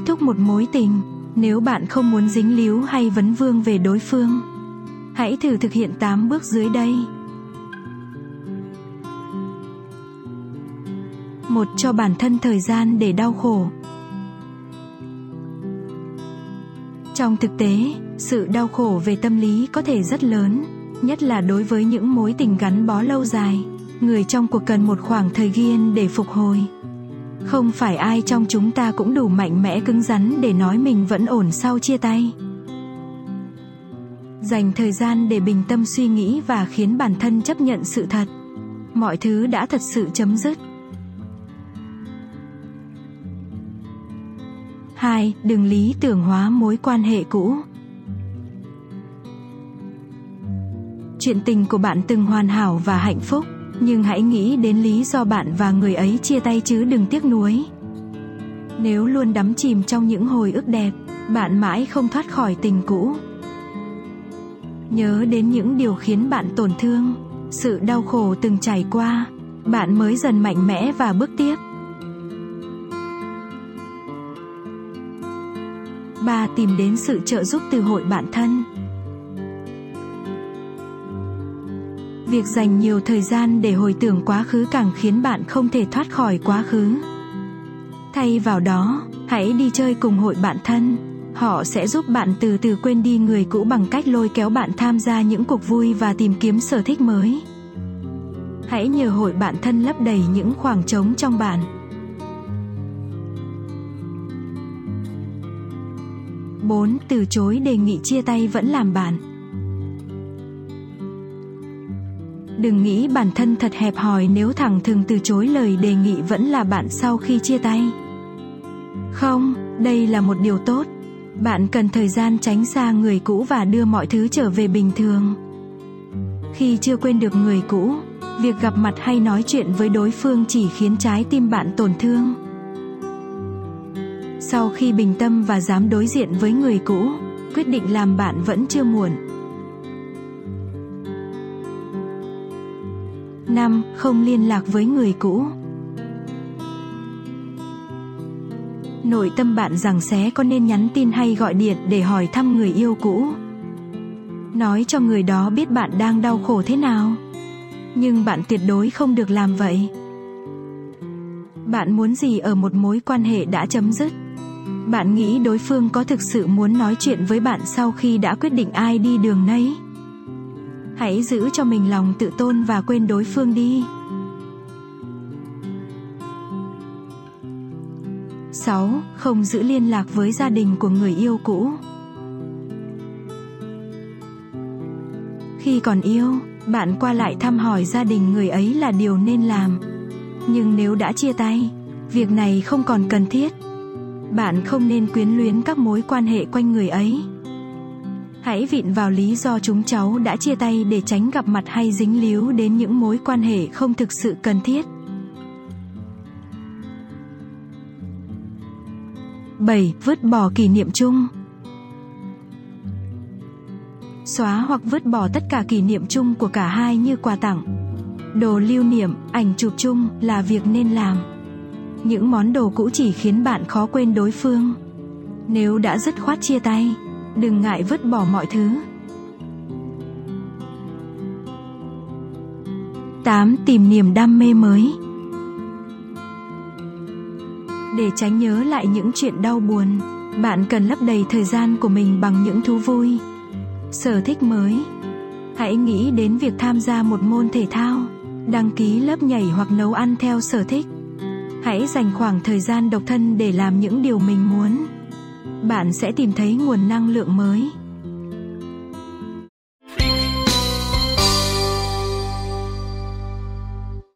Kết thúc một mối tình, nếu bạn không muốn dính líu hay vấn vương về đối phương, hãy thử thực hiện 8 bước dưới đây. một cho bản thân thời gian để đau khổ. Trong thực tế sự đau khổ về tâm lý có thể rất lớn nhất là đối với những mối tình gắn bó lâu dài. Người trong cuộc cần một khoảng thời gian để phục hồi không phải ai trong chúng ta cũng đủ mạnh mẽ cứng rắn để nói mình vẫn ổn sau chia tay dành thời gian để bình tâm suy nghĩ và khiến bản thân chấp nhận sự thật mọi thứ đã thật sự chấm dứt 2. Đừng lý tưởng hóa mối quan hệ cũ. Chuyện tình của bạn từng hoàn hảo và hạnh phúc, nhưng hãy nghĩ đến lý do bạn và người ấy chia tay chứ đừng tiếc nuối. Nếu luôn đắm chìm trong những hồi ức đẹp, bạn mãi không thoát khỏi tình cũ. Nhớ đến những điều khiến bạn tổn thương, sự đau khổ từng trải qua, bạn mới dần mạnh mẽ và bước tiếp. 3. Tìm đến sự trợ giúp từ hội bạn thân. Việc dành nhiều thời gian để hồi tưởng quá khứ càng khiến bạn không thể thoát khỏi quá khứ. Thay vào đó, hãy đi chơi cùng hội bạn thân. Họ sẽ giúp bạn từ từ quên đi người cũ bằng cách lôi kéo bạn tham gia những cuộc vui và tìm kiếm sở thích mới. Hãy nhờ hội bạn thân lấp đầy những khoảng trống trong bạn. bốn, Từ chối đề nghị chia tay vẫn làm bạn. Đừng nghĩ bản thân thật hẹp hòi nếu thẳng thừng từ chối lời đề nghị vẫn là bạn sau khi chia tay. Không, đây là một điều tốt. Bạn cần thời gian tránh xa người cũ và đưa mọi thứ trở về bình thường. Khi chưa quên được người cũ, việc gặp mặt hay nói chuyện với đối phương chỉ khiến trái tim bạn tổn thương sau khi bình tâm và dám đối diện với người cũ quyết định làm bạn vẫn chưa muộn năm không liên lạc với người cũ. Nội tâm bạn rằng xé có nên nhắn tin hay gọi điện để hỏi thăm người yêu cũ. Nói cho người đó biết bạn đang đau khổ thế nào. Nhưng bạn tuyệt đối không được làm vậy. Bạn muốn gì ở một mối quan hệ đã chấm dứt? Bạn nghĩ đối phương có thực sự muốn nói chuyện với bạn sau khi đã quyết định ai đi đường nấy? Hãy giữ cho mình lòng tự tôn và quên đối phương đi 6. Không giữ liên lạc với gia đình của người yêu cũ. Khi còn yêu, bạn qua lại thăm hỏi gia đình người ấy là điều nên làm. Nhưng nếu đã chia tay, việc này không còn cần thiết bạn không nên quyến luyến các mối quan hệ quanh người ấy hãy vịn vào lý do chúng cháu đã chia tay để tránh gặp mặt hay dính líu đến những mối quan hệ không thực sự cần thiết 7. Vứt bỏ kỷ niệm chung Xóa hoặc vứt bỏ tất cả kỷ niệm chung của cả hai như quà tặng. Đồ lưu niệm, ảnh chụp chung là việc nên làm những món đồ cũ chỉ khiến bạn khó quên đối phương nếu đã dứt khoát chia tay đừng ngại vứt bỏ mọi thứ 8. Tìm niềm đam mê mới Để tránh nhớ lại những chuyện đau buồn, bạn cần lấp đầy thời gian của mình bằng những thú vui, sở thích mới. Hãy nghĩ đến việc tham gia một môn thể thao, đăng ký lớp nhảy hoặc nấu ăn theo sở thích hãy dành khoảng thời gian độc thân để làm những điều mình muốn bạn sẽ tìm thấy nguồn năng lượng mới.